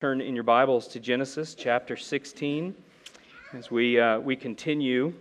Turn in your Bibles to Genesis chapter 16 as we, uh, we continue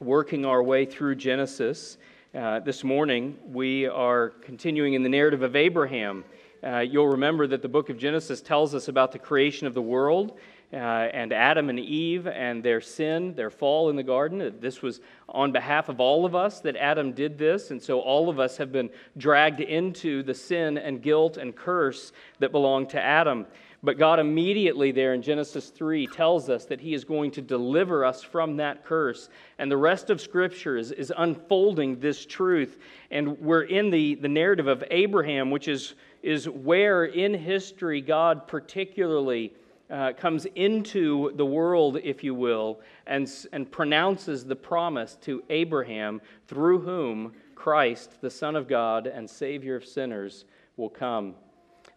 working our way through Genesis. Uh, this morning, we are continuing in the narrative of Abraham. Uh, you'll remember that the book of Genesis tells us about the creation of the world uh, and Adam and Eve and their sin, their fall in the garden. This was on behalf of all of us that Adam did this, and so all of us have been dragged into the sin and guilt and curse that belong to Adam. But God immediately there in Genesis 3 tells us that He is going to deliver us from that curse. And the rest of Scripture is, is unfolding this truth. And we're in the, the narrative of Abraham, which is, is where in history God particularly uh, comes into the world, if you will, and, and pronounces the promise to Abraham through whom Christ, the Son of God and Savior of sinners, will come.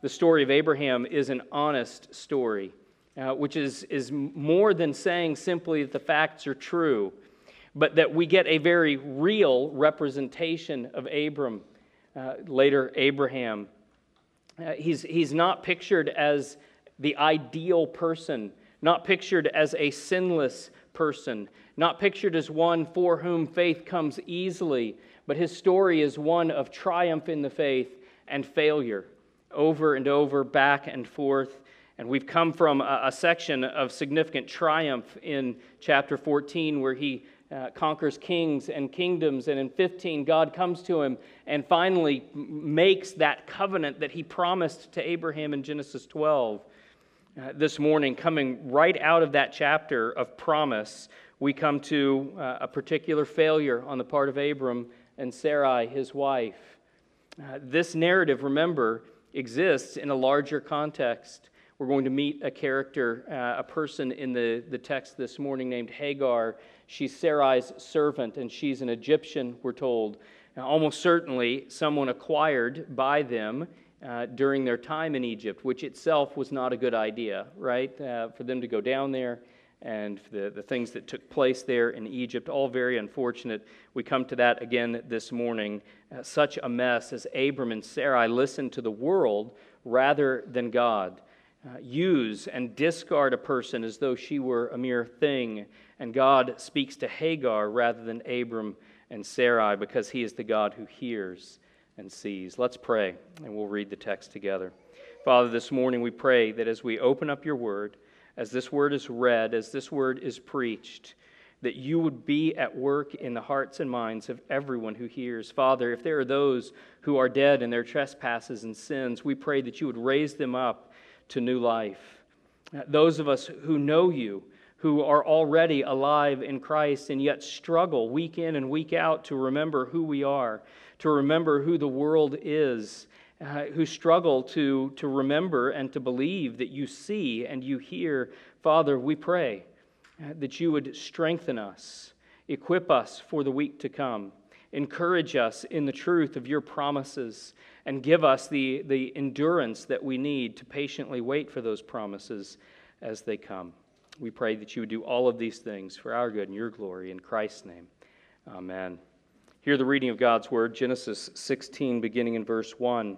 The story of Abraham is an honest story, uh, which is, is more than saying simply that the facts are true, but that we get a very real representation of Abram, uh, later Abraham. Uh, he's, he's not pictured as the ideal person, not pictured as a sinless person, not pictured as one for whom faith comes easily, but his story is one of triumph in the faith and failure over and over, back and forth. And we've come from a, a section of significant triumph in chapter 14 where he uh, conquers kings and kingdoms. And in 15, God comes to him and finally makes that covenant that he promised to Abraham in Genesis 12. Uh, this morning, coming right out of that chapter of promise, we come to uh, a particular failure on the part of Abram and Sarai, his wife. Uh, this narrative, remember, exists in a larger context. We're going to meet a character, uh, a person in the, the text this morning named Hagar. She's Sarai's servant, and she's an Egyptian, we're told. Now, almost certainly someone acquired by them uh, during their time in Egypt, which itself was not a good idea, right? Uh, for them to go down there and the, the things that took place there in Egypt, all very unfortunate. We come to that again this morning. Uh, such a mess as Abram and Sarai listened to the world rather than God. Uh, use and discard a person as though she were a mere thing. And God speaks to Hagar rather than Abram and Sarai because he is the God who hears and sees. Let's pray and we'll read the text together. Father, this morning we pray that as we open up your word, as this word is read, as this word is preached, that you would be at work in the hearts and minds of everyone who hears. Father, if there are those who are dead in their trespasses and sins, we pray that you would raise them up to new life. Those of us who know you, who are already alive in Christ and yet struggle week in and week out to remember who we are, to remember who the world is, uh, who struggle to, to remember and to believe that you see and you hear. Father, we pray uh, that you would strengthen us, equip us for the week to come, encourage us in the truth of your promises, and give us the, the endurance that we need to patiently wait for those promises as they come. We pray that you would do all of these things for our good and your glory. In Christ's name, amen. Hear the reading of God's word, Genesis 16, beginning in verse 1.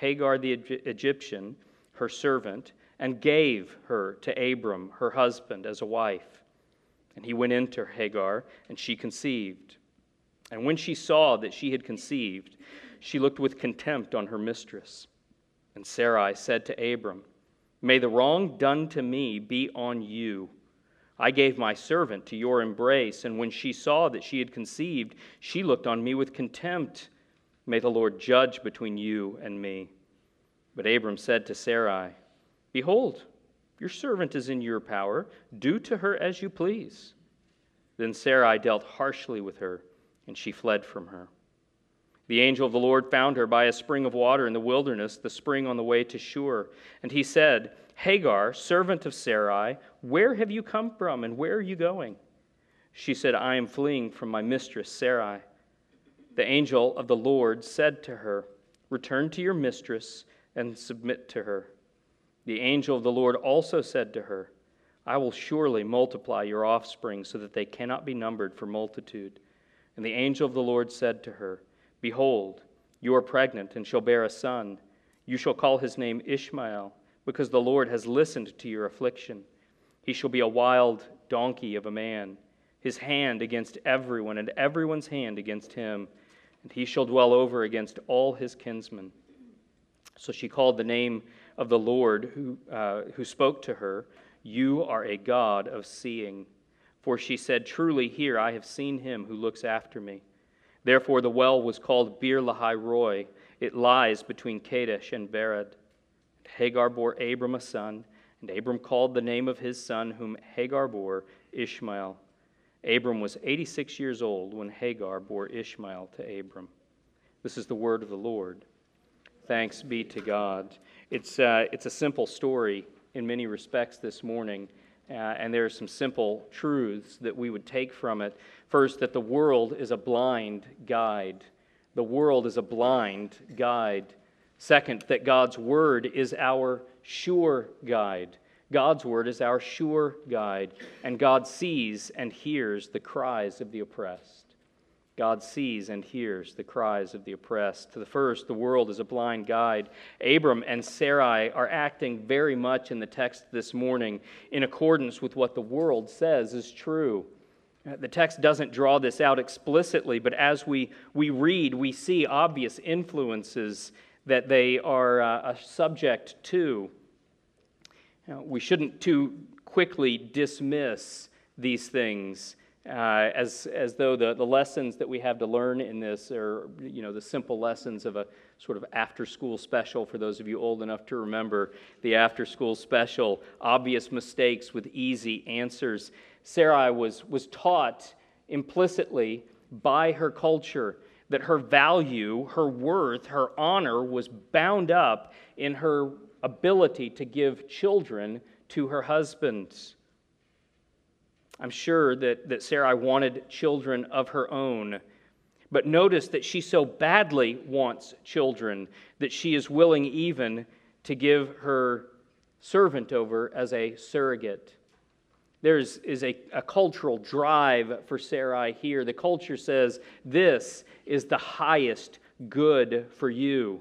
Hagar the Egyptian, her servant, and gave her to Abram, her husband, as a wife. And he went into Hagar, and she conceived. And when she saw that she had conceived, she looked with contempt on her mistress. And Sarai said to Abram, May the wrong done to me be on you. I gave my servant to your embrace, and when she saw that she had conceived, she looked on me with contempt. May the Lord judge between you and me. But Abram said to Sarai, Behold, your servant is in your power. Do to her as you please. Then Sarai dealt harshly with her, and she fled from her. The angel of the Lord found her by a spring of water in the wilderness, the spring on the way to Shur. And he said, Hagar, servant of Sarai, where have you come from and where are you going? She said, I am fleeing from my mistress Sarai. The angel of the Lord said to her, Return to your mistress and submit to her. The angel of the Lord also said to her, I will surely multiply your offspring so that they cannot be numbered for multitude. And the angel of the Lord said to her, Behold, you are pregnant and shall bear a son. You shall call his name Ishmael, because the Lord has listened to your affliction. He shall be a wild donkey of a man, his hand against everyone, and everyone's hand against him, and he shall dwell over against all his kinsmen. So she called the name of the Lord who, uh, who spoke to her, You are a God of seeing. For she said, Truly, here I have seen him who looks after me. Therefore, the well was called Beer Lahai Roi. It lies between Kadesh and Bered. And Hagar bore Abram a son, and Abram called the name of his son, whom Hagar bore, Ishmael. Abram was 86 years old when Hagar bore Ishmael to Abram. This is the word of the Lord. Thanks be to God. It's, uh, it's a simple story in many respects this morning, uh, and there are some simple truths that we would take from it. First, that the world is a blind guide. The world is a blind guide. Second, that God's word is our sure guide. God's word is our sure guide, and God sees and hears the cries of the oppressed. God sees and hears the cries of the oppressed. To the first, the world is a blind guide. Abram and Sarai are acting very much in the text this morning in accordance with what the world says is true. Uh, the text doesn't draw this out explicitly, but as we, we read, we see obvious influences that they are uh, subject to. Now, we shouldn't too quickly dismiss these things uh, as, as though the, the lessons that we have to learn in this are you know, the simple lessons of a sort of after school special. For those of you old enough to remember the after school special obvious mistakes with easy answers. Sarai was, was taught implicitly by her culture that her value, her worth, her honor was bound up in her ability to give children to her husband. I'm sure that, that Sarai wanted children of her own. But notice that she so badly wants children that she is willing even to give her servant over as a surrogate. There is, is a, a cultural drive for Sarai here. The culture says, This is the highest good for you.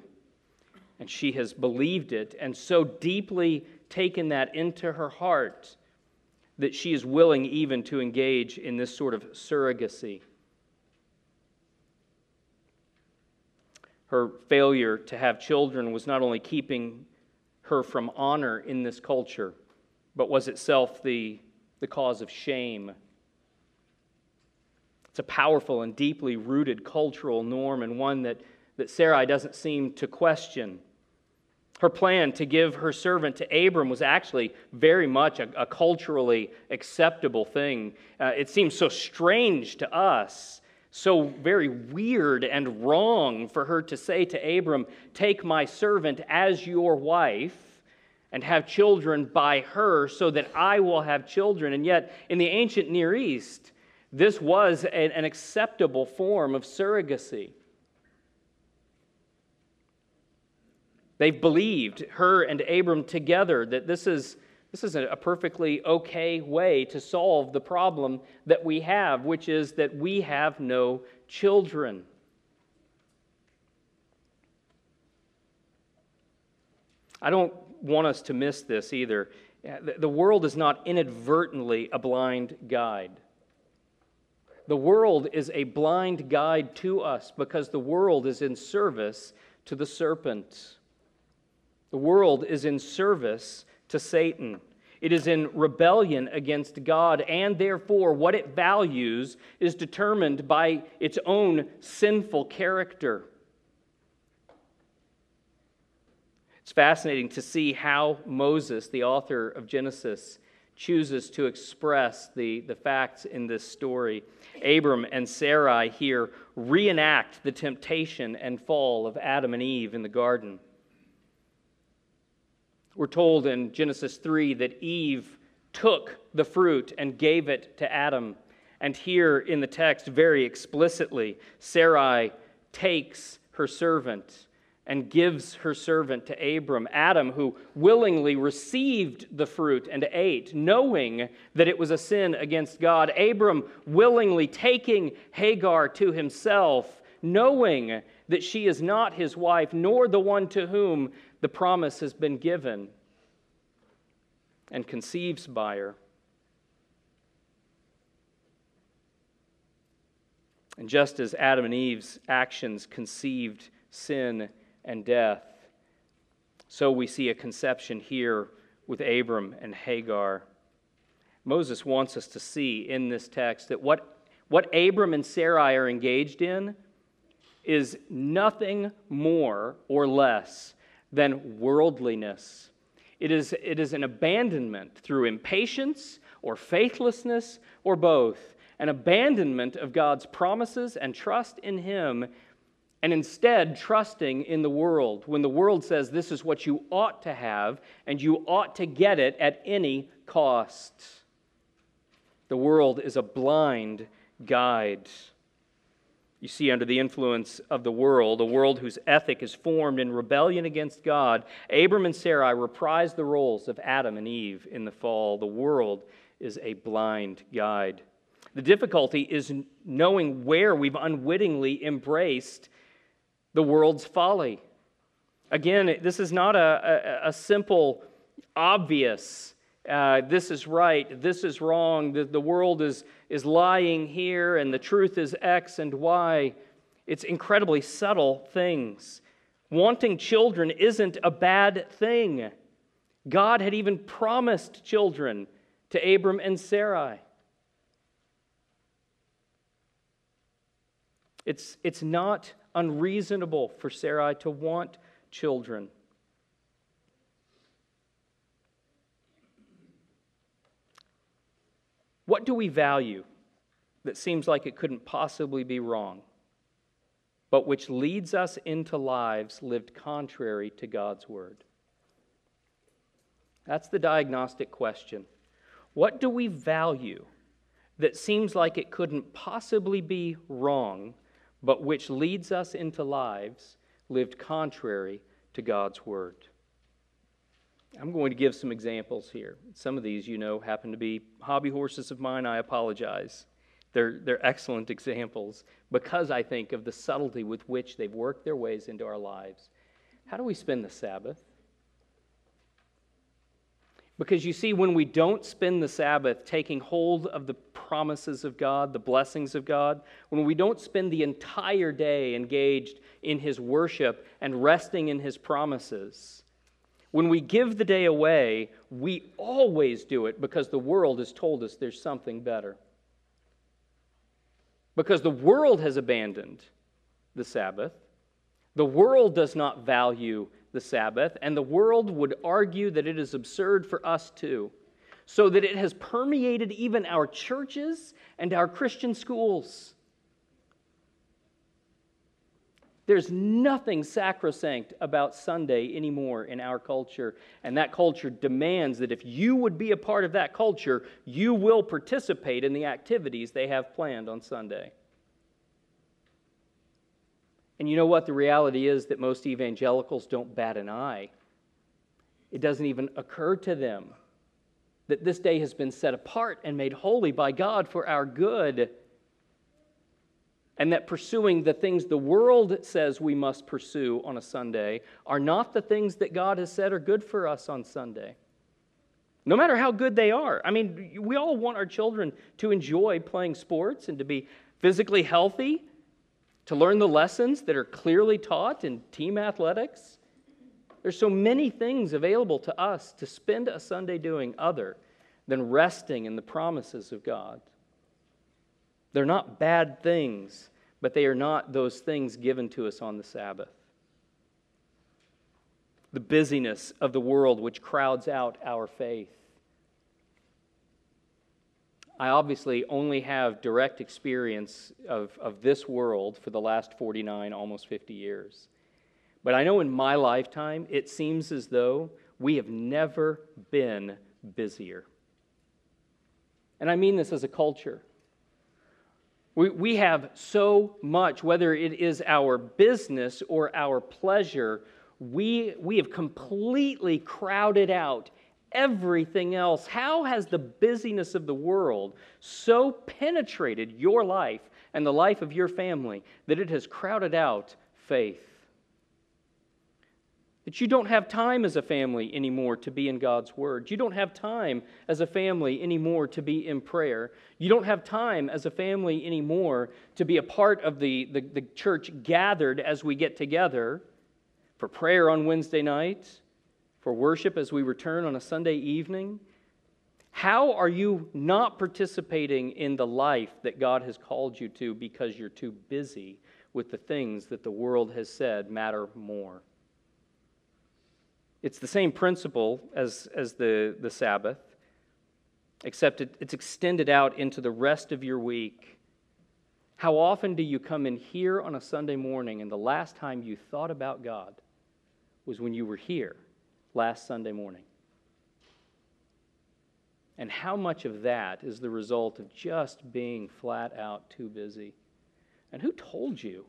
And she has believed it and so deeply taken that into her heart that she is willing even to engage in this sort of surrogacy. Her failure to have children was not only keeping her from honor in this culture, but was itself the the cause of shame. It's a powerful and deeply rooted cultural norm and one that, that Sarai doesn't seem to question. Her plan to give her servant to Abram was actually very much a, a culturally acceptable thing. Uh, it seems so strange to us, so very weird and wrong for her to say to Abram, Take my servant as your wife and have children by her so that I will have children. And yet, in the ancient Near East, this was an acceptable form of surrogacy. They've believed, her and Abram together, that this is, this is a perfectly okay way to solve the problem that we have, which is that we have no children. I don't want us to miss this either. The world is not inadvertently a blind guide. The world is a blind guide to us because the world is in service to the serpent. The world is in service to Satan. It is in rebellion against God, and therefore, what it values is determined by its own sinful character. It's fascinating to see how Moses, the author of Genesis, chooses to express the, the facts in this story. Abram and Sarai here reenact the temptation and fall of Adam and Eve in the garden. We're told in Genesis 3 that Eve took the fruit and gave it to Adam. And here in the text, very explicitly, Sarai takes her servant and gives her servant to Abram, Adam, who willingly received the fruit and ate, knowing that it was a sin against God. Abram willingly taking Hagar to himself, knowing that she is not his wife, nor the one to whom the promise has been given, and conceives by her. And just as Adam and Eve's actions conceived sin and death. So we see a conception here with Abram and Hagar. Moses wants us to see in this text that what, what Abram and Sarai are engaged in is nothing more or less than worldliness. It is, it is an abandonment through impatience or faithlessness or both, an abandonment of God's promises and trust in Him and instead trusting in the world when the world says this is what you ought to have and you ought to get it at any cost. The world is a blind guide. You see, under the influence of the world, a world whose ethic is formed in rebellion against God, Abram and Sarai reprise the roles of Adam and Eve in the fall. The world is a blind guide. The difficulty is knowing where we've unwittingly embraced the world's folly. Again, this is not a, a, a simple, obvious, uh, this is right, this is wrong, the, the world is, is lying here, and the truth is X and Y. It's incredibly subtle things. Wanting children isn't a bad thing. God had even promised children to Abram and Sarai. It's, it's not unreasonable for Sarai to want children. What do we value that seems like it couldn't possibly be wrong, but which leads us into lives lived contrary to God's word? That's the diagnostic question. What do we value that seems like it couldn't possibly be wrong, but which leads us into lives lived contrary to God's word. I'm going to give some examples here. Some of these, you know, happen to be hobby horses of mine. I apologize. They're, they're excellent examples because I think of the subtlety with which they've worked their ways into our lives. How do we spend the Sabbath? Because you see, when we don't spend the Sabbath taking hold of the promises of God, the blessings of God, when we don't spend the entire day engaged in His worship and resting in His promises, when we give the day away, we always do it because the world has told us there's something better. Because the world has abandoned the Sabbath, the world does not value the Sabbath, and the world would argue that it is absurd for us too, so that it has permeated even our churches and our Christian schools. There's nothing sacrosanct about Sunday anymore in our culture, and that culture demands that if you would be a part of that culture, you will participate in the activities they have planned on Sunday. And you know what? The reality is that most evangelicals don't bat an eye. It doesn't even occur to them that this day has been set apart and made holy by God for our good. And that pursuing the things the world says we must pursue on a Sunday are not the things that God has said are good for us on Sunday. No matter how good they are. I mean, we all want our children to enjoy playing sports and to be physically healthy to learn the lessons that are clearly taught in team athletics. There's so many things available to us to spend a Sunday doing other than resting in the promises of God. They're not bad things, but they are not those things given to us on the Sabbath. The busyness of the world which crowds out our faith. I obviously only have direct experience of, of this world for the last 49, almost 50 years. But I know in my lifetime, it seems as though we have never been busier. And I mean this as a culture. We, we have so much, whether it is our business or our pleasure, we, we have completely crowded out everything else. How has the busyness of the world so penetrated your life and the life of your family that it has crowded out faith? That you don't have time as a family anymore to be in God's Word. You don't have time as a family anymore to be in prayer. You don't have time as a family anymore to be a part of the, the, the church gathered as we get together for prayer on Wednesday night, for worship as we return on a Sunday evening? How are you not participating in the life that God has called you to because you're too busy with the things that the world has said matter more? It's the same principle as, as the, the Sabbath, except it, it's extended out into the rest of your week. How often do you come in here on a Sunday morning and the last time you thought about God was when you were here? last Sunday morning. And how much of that is the result of just being flat out too busy? And who told you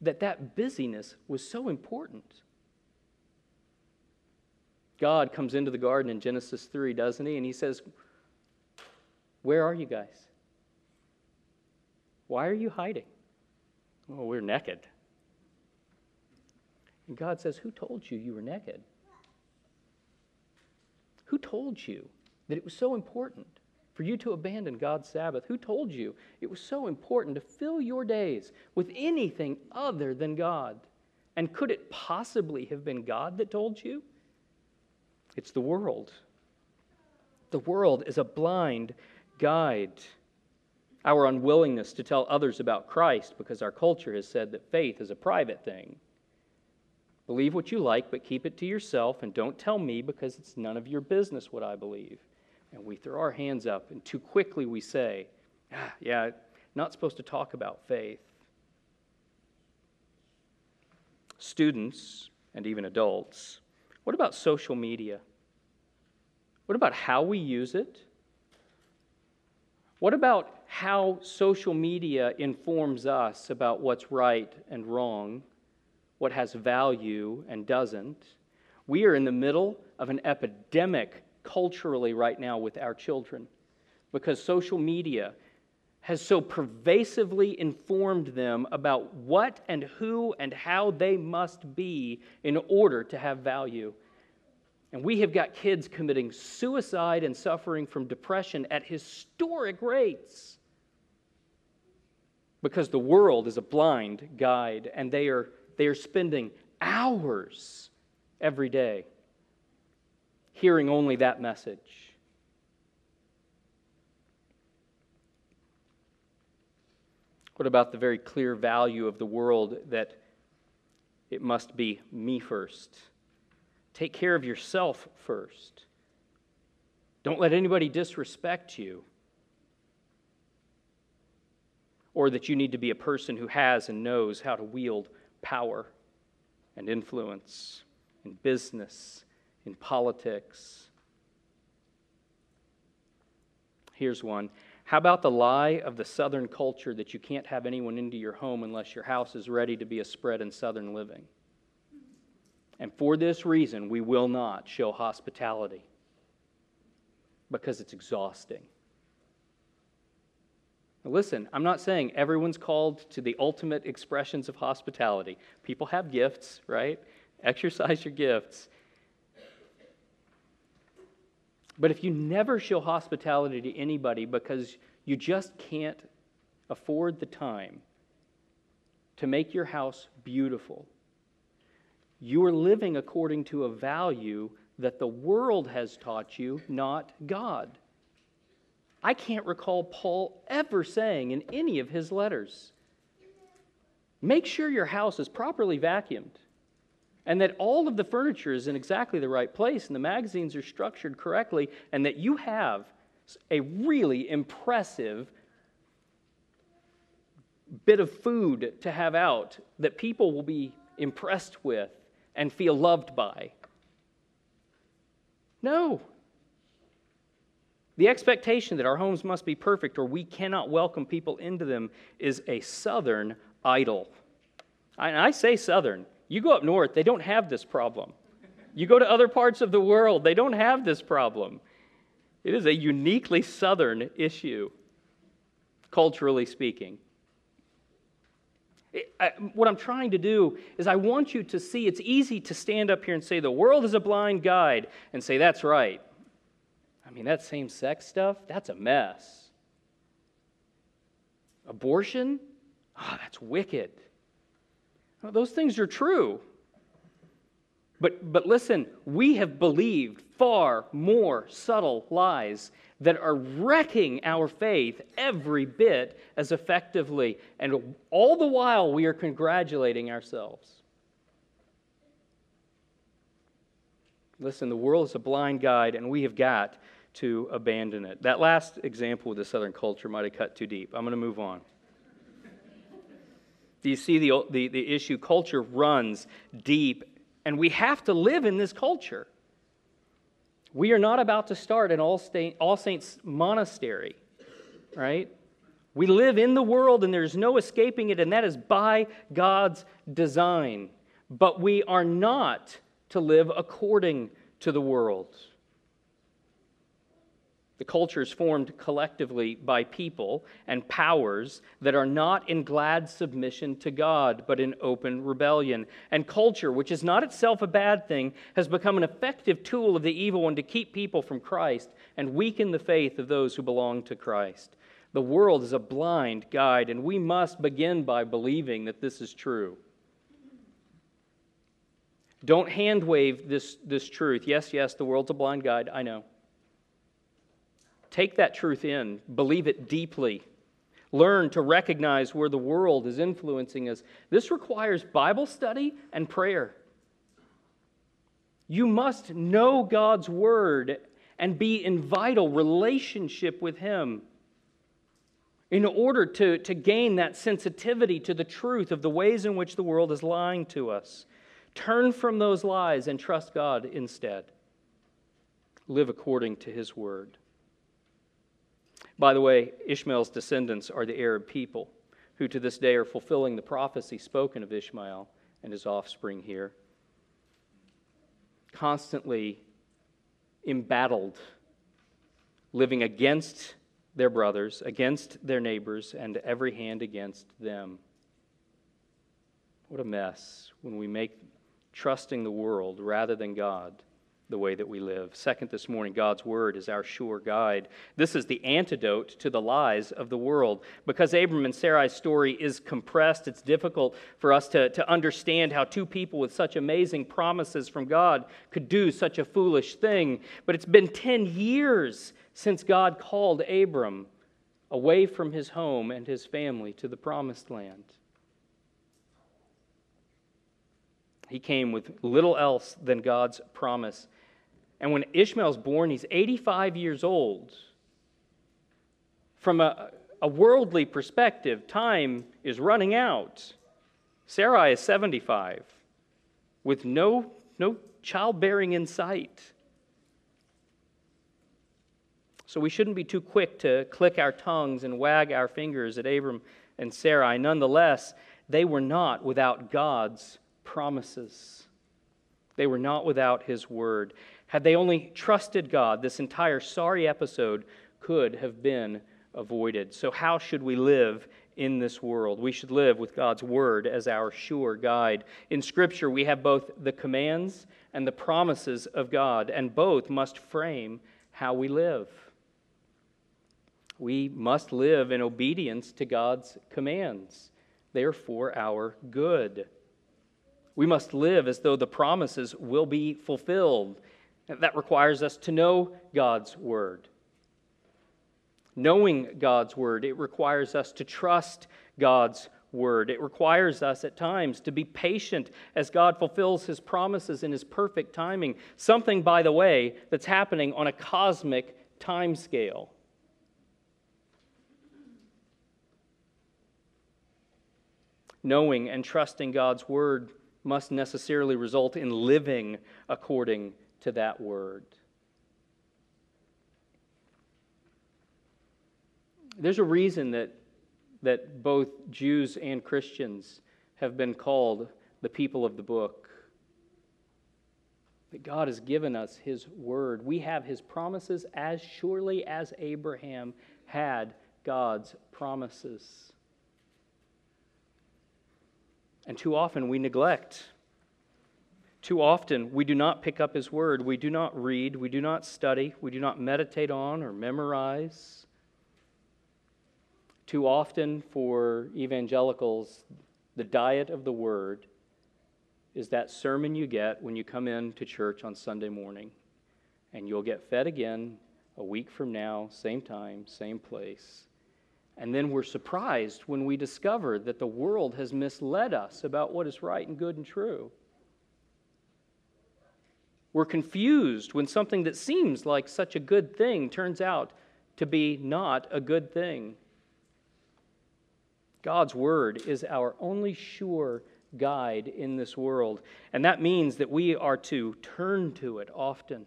that that busyness was so important? God comes into the garden in Genesis 3, doesn't he? And he says, Where are you guys? Why are you hiding? Well, we're naked. And God says, Who told you you were naked? Who told you that it was so important for you to abandon God's Sabbath? Who told you it was so important to fill your days with anything other than God? And could it possibly have been God that told you? It's the world. The world is a blind guide. Our unwillingness to tell others about Christ because our culture has said that faith is a private thing Believe what you like, but keep it to yourself, and don't tell me because it's none of your business what I believe. And we throw our hands up, and too quickly we say, ah, Yeah, not supposed to talk about faith. Students, and even adults, what about social media? What about how we use it? What about how social media informs us about what's right and wrong? what has value and doesn't. We are in the middle of an epidemic culturally right now with our children because social media has so pervasively informed them about what and who and how they must be in order to have value. And we have got kids committing suicide and suffering from depression at historic rates because the world is a blind guide and they are they are spending hours every day hearing only that message. What about the very clear value of the world that it must be me first? Take care of yourself first. Don't let anybody disrespect you. Or that you need to be a person who has and knows how to wield power and influence in business, in politics. Here's one. How about the lie of the Southern culture that you can't have anyone into your home unless your house is ready to be a spread in Southern living? And for this reason, we will not show hospitality because it's exhausting. Now listen, I'm not saying everyone's called to the ultimate expressions of hospitality. People have gifts, right? Exercise your gifts. But if you never show hospitality to anybody because you just can't afford the time to make your house beautiful, you are living according to a value that the world has taught you, not God. I can't recall Paul ever saying in any of his letters make sure your house is properly vacuumed and that all of the furniture is in exactly the right place and the magazines are structured correctly and that you have a really impressive bit of food to have out that people will be impressed with and feel loved by. No. The expectation that our homes must be perfect or we cannot welcome people into them is a southern idol. And I say southern. You go up north, they don't have this problem. You go to other parts of the world, they don't have this problem. It is a uniquely southern issue, culturally speaking. What I'm trying to do is, I want you to see it's easy to stand up here and say, the world is a blind guide, and say, that's right. I mean, that same sex stuff, that's a mess. Abortion? Oh, that's wicked. Those things are true. But, but listen, we have believed far more subtle lies that are wrecking our faith every bit as effectively. And all the while, we are congratulating ourselves. Listen, the world is a blind guide, and we have got to abandon it. That last example with the Southern culture might have cut too deep. I'm going to move on. Do you see the, the, the issue? Culture runs deep, and we have to live in this culture. We are not about to start an All, All Saints monastery, right? We live in the world and there's no escaping it, and that is by God's design. But we are not to live according to the world. The culture is formed collectively by people and powers that are not in glad submission to God, but in open rebellion. And culture, which is not itself a bad thing, has become an effective tool of the evil one to keep people from Christ and weaken the faith of those who belong to Christ. The world is a blind guide, and we must begin by believing that this is true. Don't hand wave this, this truth. Yes, yes, the world's a blind guide. I know. Take that truth in, believe it deeply. Learn to recognize where the world is influencing us. This requires Bible study and prayer. You must know God's word and be in vital relationship with Him in order to, to gain that sensitivity to the truth of the ways in which the world is lying to us. Turn from those lies and trust God instead. Live according to His word. By the way, Ishmael's descendants are the Arab people, who to this day are fulfilling the prophecy spoken of Ishmael and his offspring here. Constantly embattled, living against their brothers, against their neighbors, and every hand against them. What a mess when we make trusting the world rather than God the way that we live. Second, this morning, God's Word is our sure guide. This is the antidote to the lies of the world. Because Abram and Sarai's story is compressed, it's difficult for us to, to understand how two people with such amazing promises from God could do such a foolish thing. But it's been 10 years since God called Abram away from his home and his family to the promised land. He came with little else than God's promise and when Ishmael's born, he's 85 years old. From a, a worldly perspective, time is running out. Sarai is 75 with no, no childbearing in sight. So we shouldn't be too quick to click our tongues and wag our fingers at Abram and Sarai. Nonetheless, they were not without God's promises. They were not without his word. Had they only trusted God, this entire sorry episode could have been avoided. So, how should we live in this world? We should live with God's word as our sure guide. In Scripture, we have both the commands and the promises of God, and both must frame how we live. We must live in obedience to God's commands, they are for our good. We must live as though the promises will be fulfilled that requires us to know God's word. Knowing God's word, it requires us to trust God's word. It requires us at times to be patient as God fulfills his promises in his perfect timing. Something, by the way, that's happening on a cosmic time scale. Knowing and trusting God's word must necessarily result in living according to that word. There's a reason that, that both Jews and Christians have been called the people of the book. That God has given us His word. We have His promises as surely as Abraham had God's promises. And too often we neglect. Too often we do not pick up His word. We do not read. We do not study. We do not meditate on or memorize. Too often for evangelicals, the diet of the word is that sermon you get when you come in to church on Sunday morning. And you'll get fed again a week from now, same time, same place. And then we're surprised when we discover that the world has misled us about what is right and good and true. We're confused when something that seems like such a good thing turns out to be not a good thing. God's Word is our only sure guide in this world. And that means that we are to turn to it often.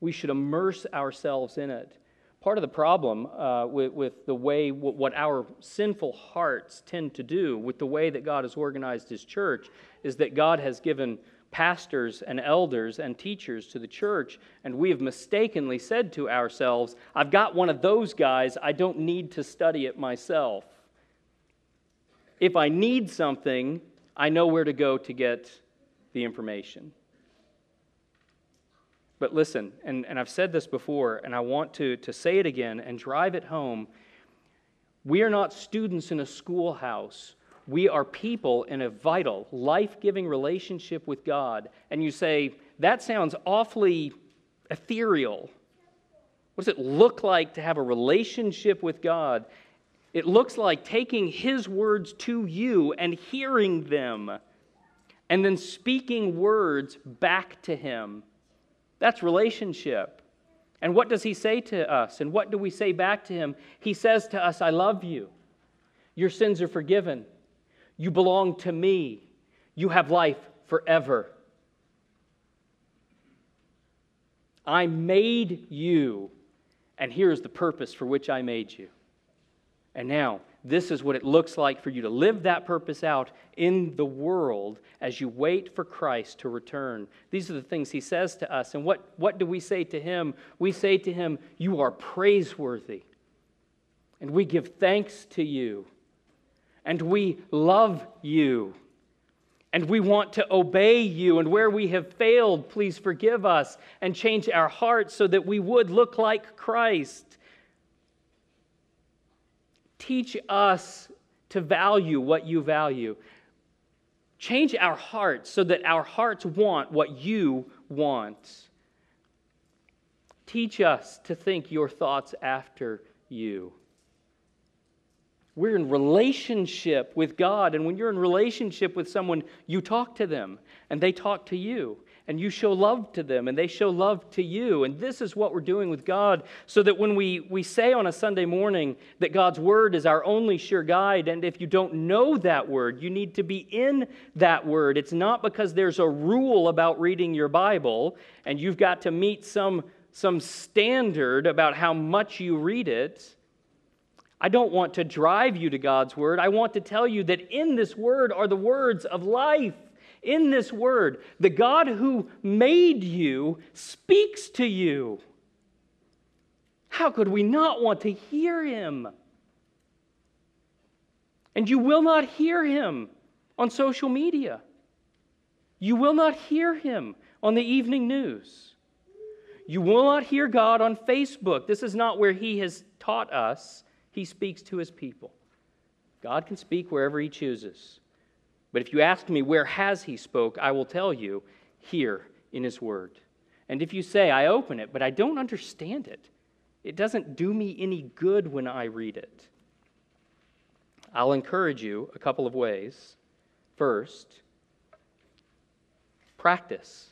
We should immerse ourselves in it. Part of the problem uh, with, with the way, what our sinful hearts tend to do with the way that God has organized His church is that God has given pastors and elders and teachers to the church, and we have mistakenly said to ourselves, I've got one of those guys, I don't need to study it myself. If I need something, I know where to go to get the information. But listen, and, and I've said this before, and I want to, to say it again and drive it home. We are not students in a schoolhouse. We are people in a vital, life giving relationship with God. And you say, that sounds awfully ethereal. What does it look like to have a relationship with God? It looks like taking His words to you and hearing them, and then speaking words back to Him. That's relationship. And what does He say to us? And what do we say back to Him? He says to us, I love you. Your sins are forgiven. You belong to me. You have life forever. I made you, and here's the purpose for which I made you. And now, this is what it looks like for you to live that purpose out in the world as you wait for Christ to return. These are the things he says to us. And what, what do we say to him? We say to him, You are praiseworthy. And we give thanks to you. And we love you. And we want to obey you. And where we have failed, please forgive us and change our hearts so that we would look like Christ Teach us to value what you value. Change our hearts so that our hearts want what you want. Teach us to think your thoughts after you. We're in relationship with God, and when you're in relationship with someone, you talk to them, and they talk to you and you show love to them and they show love to you. And this is what we're doing with God so that when we, we say on a Sunday morning that God's word is our only sure guide, and if you don't know that word, you need to be in that word. It's not because there's a rule about reading your Bible and you've got to meet some, some standard about how much you read it. I don't want to drive you to God's word. I want to tell you that in this word are the words of life in this word. The God who made you speaks to you. How could we not want to hear him? And you will not hear him on social media. You will not hear him on the evening news. You will not hear God on Facebook. This is not where he has taught us. He speaks to his people. God can speak wherever he chooses. But if you ask me, where has he spoke? I will tell you, here in his word. And if you say, I open it, but I don't understand it, it doesn't do me any good when I read it. I'll encourage you a couple of ways. First, practice.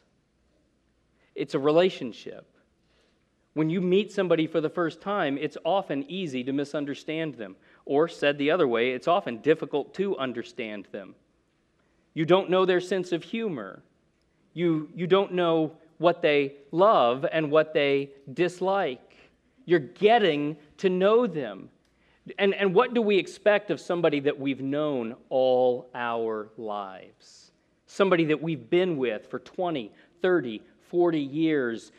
It's a relationship. When you meet somebody for the first time, it's often easy to misunderstand them Or, said the other way, it's often difficult to understand them. You don't know their sense of humor. You, you don't know what they love and what they dislike. You're getting to know them. And, and what do we expect of somebody that we've known all our lives? Somebody that we've been with for 20, 30, 40 years.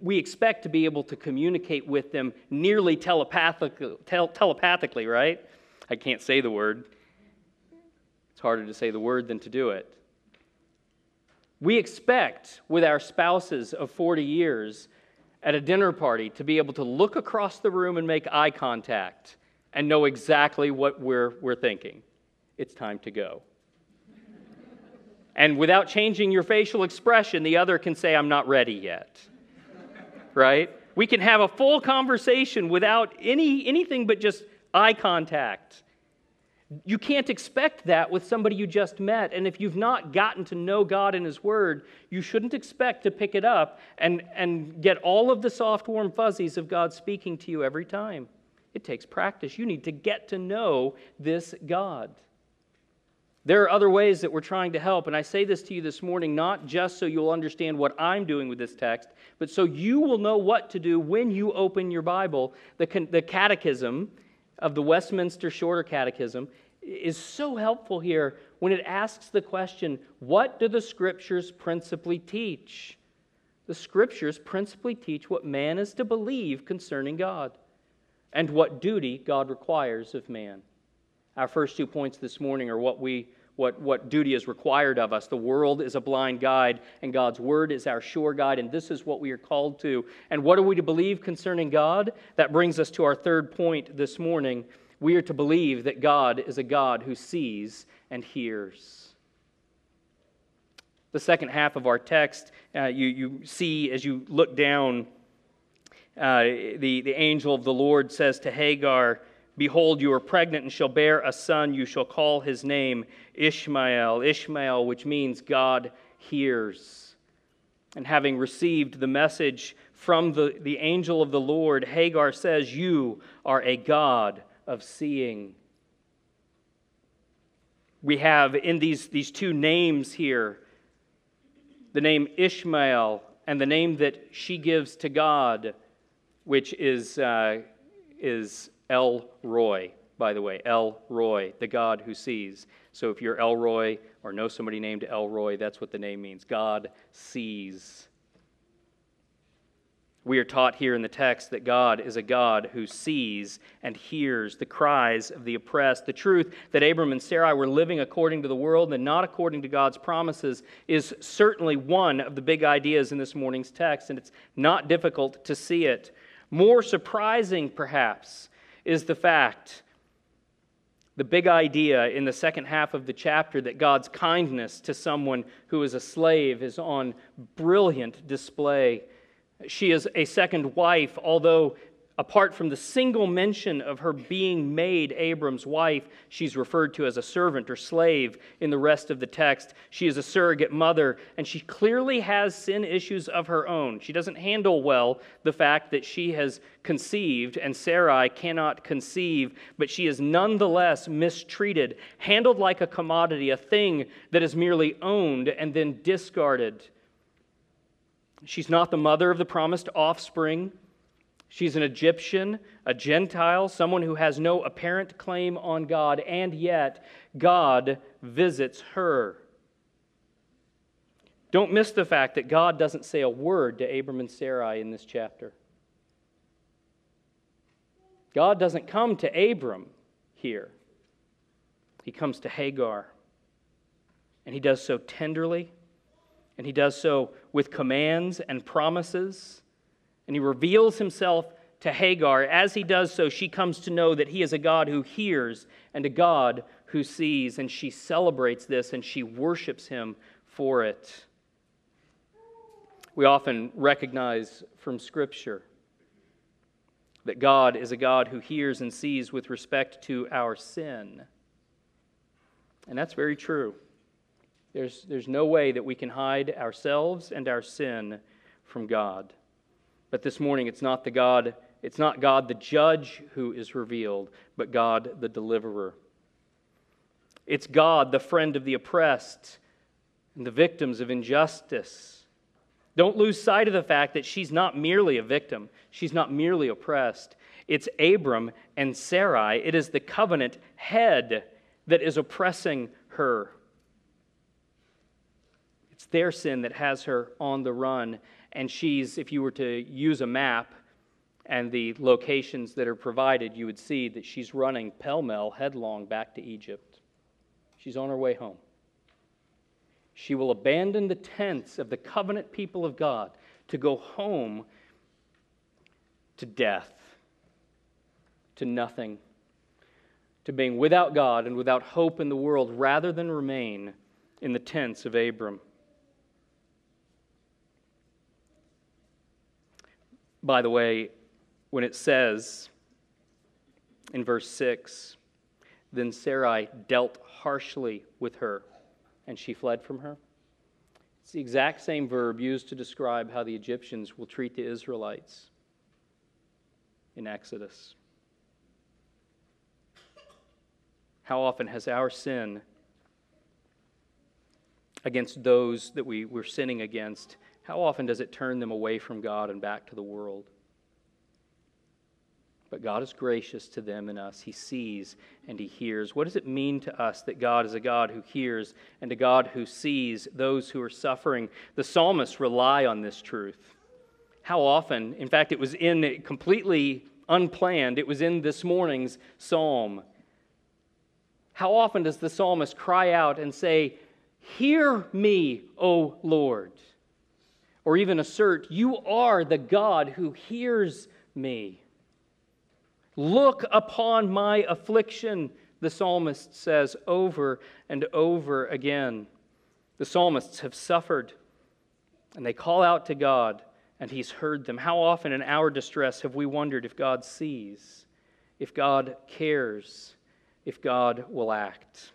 We expect to be able to communicate with them nearly telepathically, telepathically, right? I can't say the word. It's harder to say the word than to do it. We expect with our spouses of 40 years at a dinner party to be able to look across the room and make eye contact and know exactly what we're, we're thinking. It's time to go. And without changing your facial expression, the other can say, I'm not ready yet. right? We can have a full conversation without any, anything but just eye contact. You can't expect that with somebody you just met. And if you've not gotten to know God and His Word, you shouldn't expect to pick it up and, and get all of the soft, warm fuzzies of God speaking to you every time. It takes practice. You need to get to know this God. There are other ways that we're trying to help, and I say this to you this morning not just so you'll understand what I'm doing with this text, but so you will know what to do when you open your Bible. The, the Catechism of the Westminster Shorter Catechism is so helpful here when it asks the question what do the Scriptures principally teach? The Scriptures principally teach what man is to believe concerning God and what duty God requires of man. Our first two points this morning are what we what, what duty is required of us. The world is a blind guide, and God's word is our sure guide, and this is what we are called to. And what are we to believe concerning God? That brings us to our third point this morning. We are to believe that God is a God who sees and hears. The second half of our text, uh, you, you see as you look down, uh, the, the angel of the Lord says to Hagar, Behold, you are pregnant and shall bear a son. You shall call his name Ishmael. Ishmael, which means God hears. And having received the message from the, the angel of the Lord, Hagar says, You are a God of seeing. We have in these, these two names here the name Ishmael and the name that she gives to God, which is, uh, is El Roi, by the way. El Roi, the God who sees. So if you're El Roi or know somebody named El Roi, that's what the name means. God sees. We are taught here in the text that God is a God who sees and hears the cries of the oppressed. The truth that Abram and Sarai were living according to the world and not according to God's promises is certainly one of the big ideas in this morning's text, and it's not difficult to see it. More surprising, perhaps, is the fact, the big idea in the second half of the chapter, that God's kindness to someone who is a slave is on brilliant display. She is a second wife, although apart from the single mention of her being made Abram's wife, she's referred to as a servant or slave in the rest of the text. She is a surrogate mother, and she clearly has sin issues of her own. She doesn't handle well the fact that she has conceived, and Sarai cannot conceive, but she is nonetheless mistreated, handled like a commodity, a thing that is merely owned and then discarded. She's not the mother of the promised offspring. She's an Egyptian, a Gentile, someone who has no apparent claim on God, and yet God visits her. Don't miss the fact that God doesn't say a word to Abram and Sarai in this chapter. God doesn't come to Abram here, he comes to Hagar. And he does so tenderly, and he does so with commands and promises and he reveals himself to Hagar. As he does so, she comes to know that he is a God who hears and a God who sees, and she celebrates this and she worships him for it. We often recognize from Scripture that God is a God who hears and sees with respect to our sin. And that's very true. There's, there's no way that we can hide ourselves and our sin from God. But this morning, it's not the God it's not God the judge who is revealed, but God the deliverer. It's God, the friend of the oppressed and the victims of injustice. Don't lose sight of the fact that she's not merely a victim, she's not merely oppressed. It's Abram and Sarai, it is the covenant head that is oppressing her. It's their sin that has her on the run. And she's, if you were to use a map and the locations that are provided, you would see that she's running pell mell headlong back to Egypt. She's on her way home. She will abandon the tents of the covenant people of God to go home to death, to nothing, to being without God and without hope in the world, rather than remain in the tents of Abram. By the way, when it says in verse 6, then Sarai dealt harshly with her, and she fled from her. It's the exact same verb used to describe how the Egyptians will treat the Israelites in Exodus. How often has our sin against those that we were sinning against, how often does it turn them away from God and back to the world? But God is gracious to them and us. He sees and He hears. What does it mean to us that God is a God who hears and a God who sees those who are suffering? The psalmists rely on this truth. How often, in fact, it was in completely unplanned, it was in this morning's psalm. How often does the psalmist cry out and say, Hear me, O Lord? Or even assert, You are the God who hears me. Look upon my affliction, the psalmist says over and over again. The psalmists have suffered, and they call out to God, and He's heard them. How often in our distress have we wondered if God sees, if God cares, if God will act?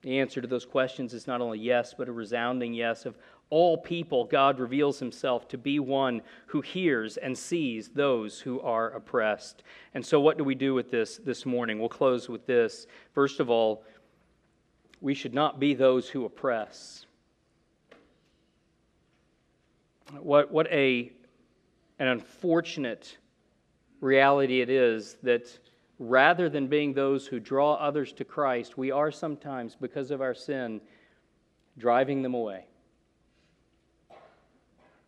The answer to those questions is not only yes, but a resounding yes of all people, God reveals himself to be one who hears and sees those who are oppressed. And so, what do we do with this this morning? We'll close with this. First of all, we should not be those who oppress. What, what a, an unfortunate reality it is that rather than being those who draw others to Christ, we are sometimes, because of our sin, driving them away.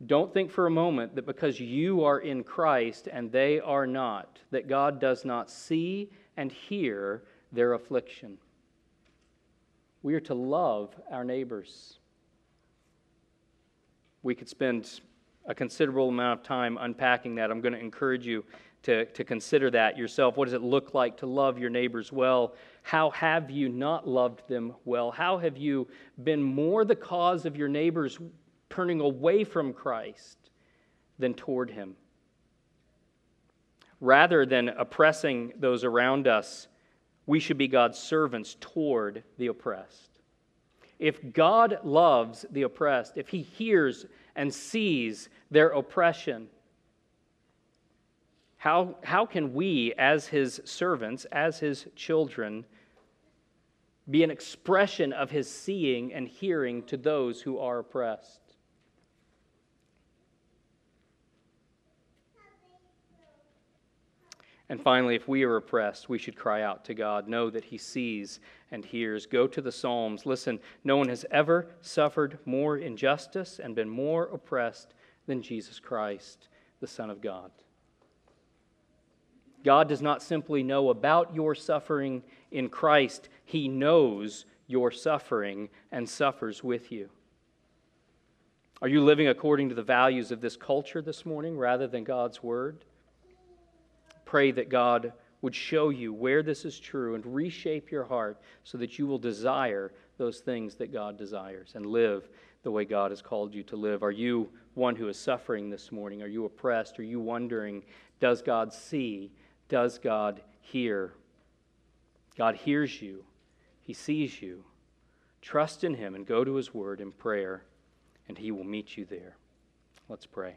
Don't think for a moment that because you are in Christ and they are not, that God does not see and hear their affliction. We are to love our neighbors. We could spend a considerable amount of time unpacking that. I'm going to encourage you to, to consider that yourself. What does it look like to love your neighbors well? How have you not loved them well? How have you been more the cause of your neighbors turning away from Christ than toward Him. Rather than oppressing those around us, we should be God's servants toward the oppressed. If God loves the oppressed, if He hears and sees their oppression, how, how can we, as His servants, as His children, be an expression of His seeing and hearing to those who are oppressed? And finally, if we are oppressed, we should cry out to God. Know that He sees and hears. Go to the Psalms. Listen, no one has ever suffered more injustice and been more oppressed than Jesus Christ, the Son of God. God does not simply know about your suffering in Christ, He knows your suffering and suffers with you. Are you living according to the values of this culture this morning rather than God's Word? Pray that God would show you where this is true and reshape your heart so that you will desire those things that God desires and live the way God has called you to live. Are you one who is suffering this morning? Are you oppressed? Are you wondering, does God see? Does God hear? God hears you, He sees you. Trust in Him and go to His Word in prayer, and He will meet you there. Let's pray.